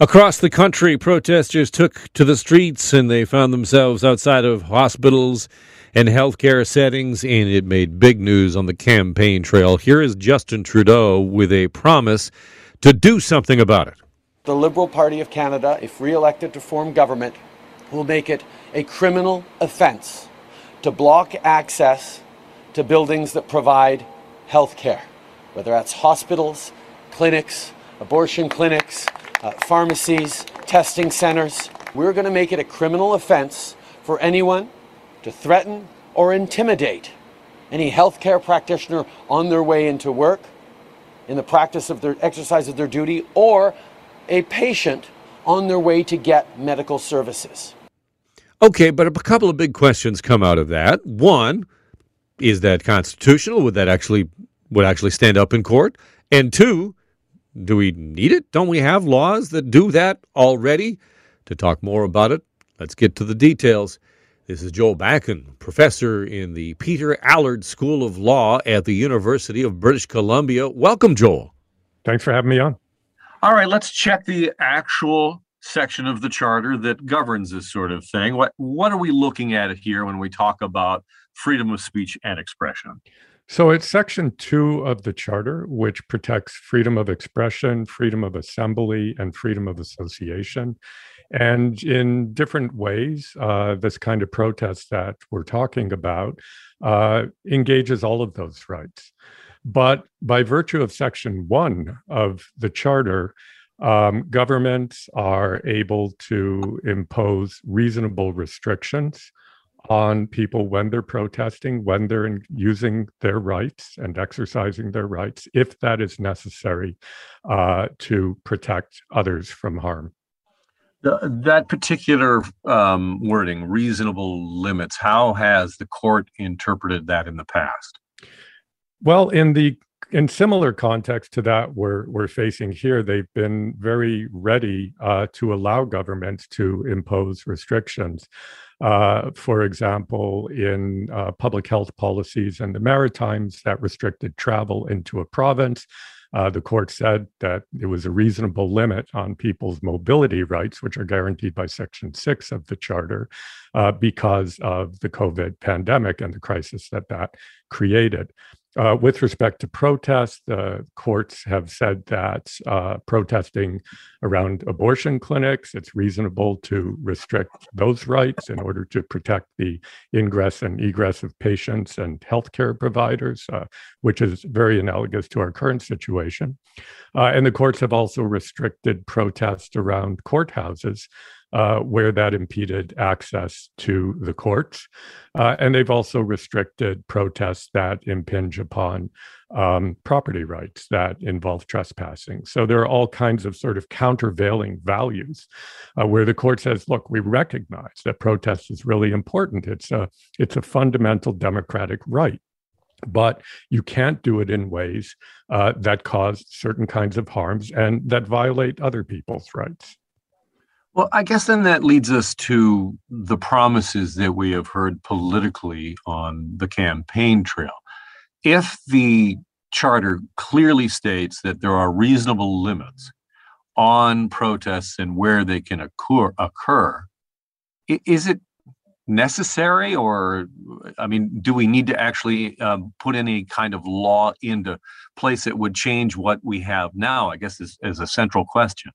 Across the country, protesters took to the streets and they found themselves outside of hospitals and healthcare settings, and it made big news on the campaign trail. Here is Justin Trudeau with a promise to do something about it. The Liberal Party of Canada, if re elected to form government, will make it a criminal offence to block access to buildings that provide health care, whether that's hospitals, clinics, abortion clinics, uh, pharmacies, testing centers. We're going to make it a criminal offense for anyone to threaten or intimidate any healthcare practitioner on their way into work, in the practice of their exercise of their duty, or a patient on their way to get medical services. Okay, but a couple of big questions come out of that. One, is that constitutional? Would that actually would actually stand up in court? And two, do we need it? Don't we have laws that do that already? To talk more about it, let's get to the details. This is Joel Bakan, professor in the Peter Allard School of Law at the University of British Columbia. Welcome, Joel. Thanks for having me on. All right, let's check the actual section of the charter that governs this sort of thing. What what are we looking at here when we talk about freedom of speech and expression? So it's section two of the charter, which protects freedom of expression, freedom of assembly, and freedom of association. And in different ways, uh, this kind of protest that we're talking about uh, engages all of those rights. But by virtue of section one of the charter, um, governments are able to impose reasonable restrictions on people when they're protesting, when they're in, using their rights and exercising their rights, if that is necessary uh, to protect others from harm. The, that particular um, wording, reasonable limits, how has the court interpreted that in the past? Well, in the in similar context to that we're we're facing here, they've been very ready uh, to allow governments to impose restrictions. Uh, for example, in uh, public health policies in the Maritimes that restricted travel into a province. Uh, the court said that it was a reasonable limit on people's mobility rights, which are guaranteed by Section 6 of the Charter, uh, because of the COVID pandemic and the crisis that that created. Uh, with respect to protests, the courts have said that uh, protesting around abortion clinics, it's reasonable to restrict those rights in order to protect the ingress and egress of patients and healthcare providers, uh, which is very analogous to our current situation. Uh, and the courts have also restricted protests around courthouses uh, where that impeded access to the courts. Uh, and they've also restricted protests that impinge upon um, property rights that involve trespassing. So there are all kinds of sort of countervailing values uh, where the court says, look, we recognize that protest is really important. It's a, it's a fundamental democratic right but you can't do it in ways uh, that cause certain kinds of harms and that violate other people's rights. Well, I guess then that leads us to the promises that we have heard politically on the campaign trail. If the charter clearly states that there are reasonable limits on protests and where they can occur, occur is it necessary or i mean do we need to actually um, put any kind of law into place that would change what we have now i guess is, is a central question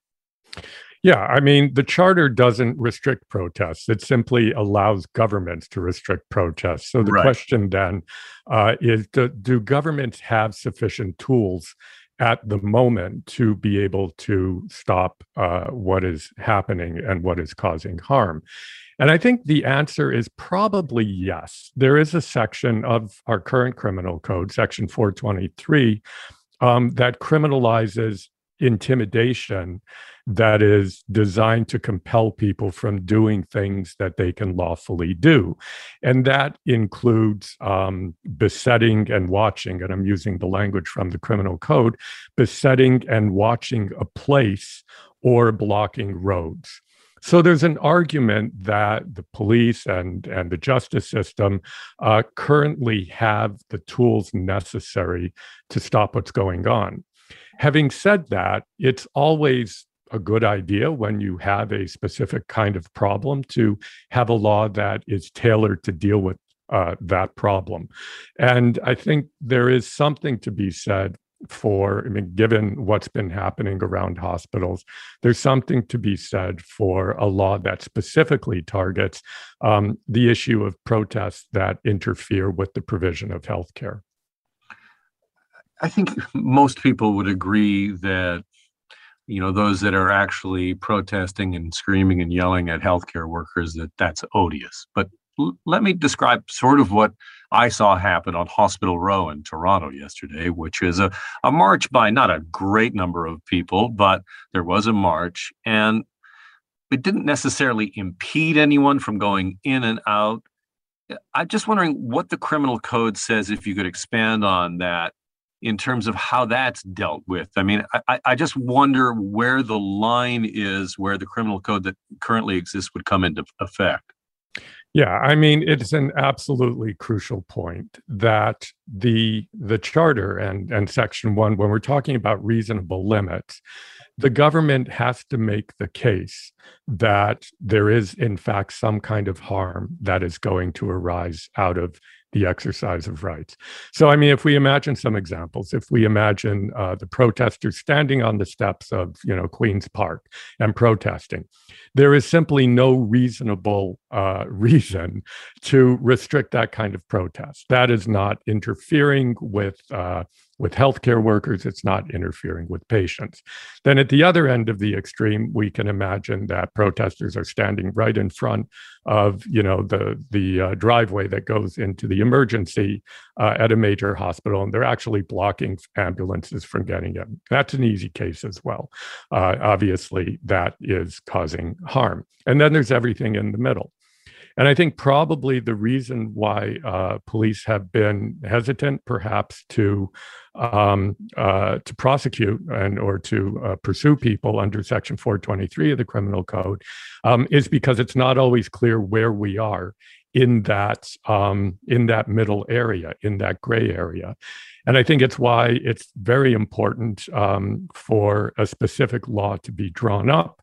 yeah, I mean, the charter doesn't restrict protests. It simply allows governments to restrict protests. So the right. question then uh, is do, do governments have sufficient tools at the moment to be able to stop uh, what is happening and what is causing harm? And I think the answer is probably yes. There is a section of our current criminal code, section 423, um, that criminalizes intimidation that is designed to compel people from doing things that they can lawfully do. And that includes um, besetting and watching, and I'm using the language from the criminal code besetting and watching a place or blocking roads. So there's an argument that the police and, and the justice system uh, currently have the tools necessary to stop what's going on. Having said that, it's always a good idea when you have a specific kind of problem to have a law that is tailored to deal with uh, that problem. And I think there is something to be said for, I mean, given what's been happening around hospitals, there's something to be said for a law that specifically targets um, the issue of protests that interfere with the provision of healthcare. I think most people would agree that you know those that are actually protesting and screaming and yelling at healthcare workers that that's odious. But l- let me describe sort of what I saw happen on Hospital Row in Toronto yesterday, which is a, a march by not a great number of people, but there was a march and it didn't necessarily impede anyone from going in and out. I'm just wondering what the criminal code says, if you could expand on that in terms of how that's dealt with. I mean, I, I just wonder where the line is where the criminal code that currently exists would come into effect. Yeah, I mean it's an absolutely crucial point that the the charter and and section 1 when we're talking about reasonable limits the government has to make the case that there is in fact some kind of harm that is going to arise out of the exercise of rights. So, I mean, if we imagine some examples, if we imagine uh, the protesters standing on the steps of, you know, Queen's Park and protesting, there is simply no reasonable uh, reason to restrict that kind of protest. That is not interfering with uh, with healthcare workers, it's not interfering with patients. Then at the other end of the extreme, we can imagine that protesters are standing right in front of, you know, the the uh, driveway that goes into the emergency uh, at a major hospital, and they're actually blocking ambulances from getting in. That's an easy case as well. Uh, obviously, that is causing harm. And then there's everything in the middle. And I think probably the reason why uh, police have been hesitant, perhaps, to um, uh, to prosecute and or to uh, pursue people under Section 423 of the Criminal Code, um, is because it's not always clear where we are in that um, in that middle area, in that gray area. And I think it's why it's very important um, for a specific law to be drawn up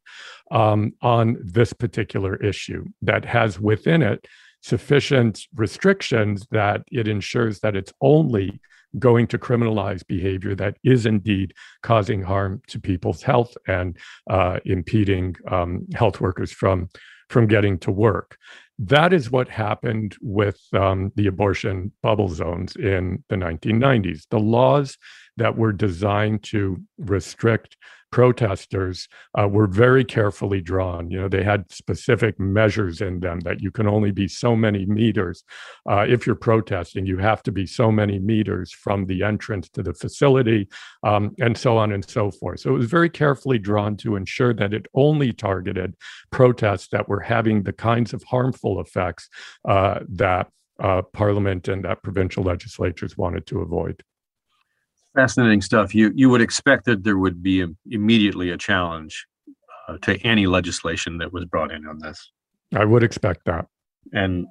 um, on this particular issue that has within it sufficient restrictions that it ensures that it's only going to criminalize behavior that is indeed causing harm to people's health and uh, impeding um, health workers from from getting to work. That is what happened with um, the abortion bubble zones in the 1990s. The laws that were designed to restrict protesters uh, were very carefully drawn. You know, they had specific measures in them that you can only be so many meters. Uh, if you're protesting, you have to be so many meters from the entrance to the facility, um, and so on and so forth. So it was very carefully drawn to ensure that it only targeted protests that were having the kinds of harmful effects uh, that uh, Parliament and that provincial legislatures wanted to avoid fascinating stuff. You you would expect that there would be a, immediately a challenge uh, to any legislation that was brought in on this. I would expect that. And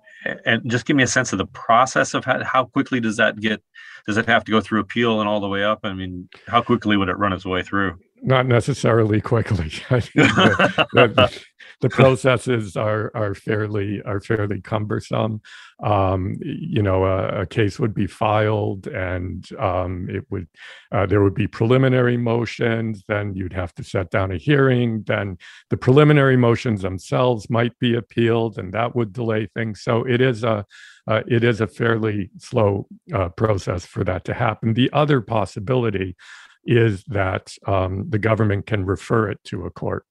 and just give me a sense of the process of how, how quickly does that get? Does it have to go through appeal and all the way up? I mean, how quickly would it run its way through? Not necessarily quickly. the, the, the, processes are are fairly are fairly cumbersome. Um, you know, a, a, case would be filed, and um, it would uh, there would be preliminary motions. Then you'd have to set down a hearing. Then the preliminary motions themselves might be appealed, and that would delay things. So it is a uh, it is a fairly slow uh, process for that to happen. The other possibility is that um, the government can refer it to a court,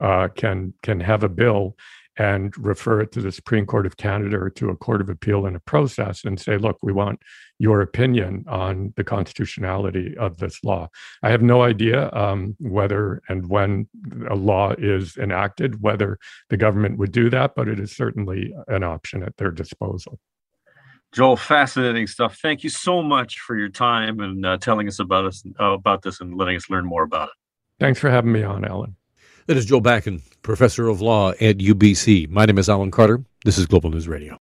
uh, can can have a bill and refer it to the Supreme Court of Canada or to a court of appeal in a process and say, look, we want your opinion on the constitutionality of this law. I have no idea um, whether and when a law is enacted, whether the government would do that, but it is certainly an option at their disposal. Joel, fascinating stuff. Thank you so much for your time and uh, telling us about us uh, about this and letting us learn more about it. Thanks for having me on, Alan. That is Joel Bakan, professor of law at UBC. My name is Alan Carter. This is Global News Radio.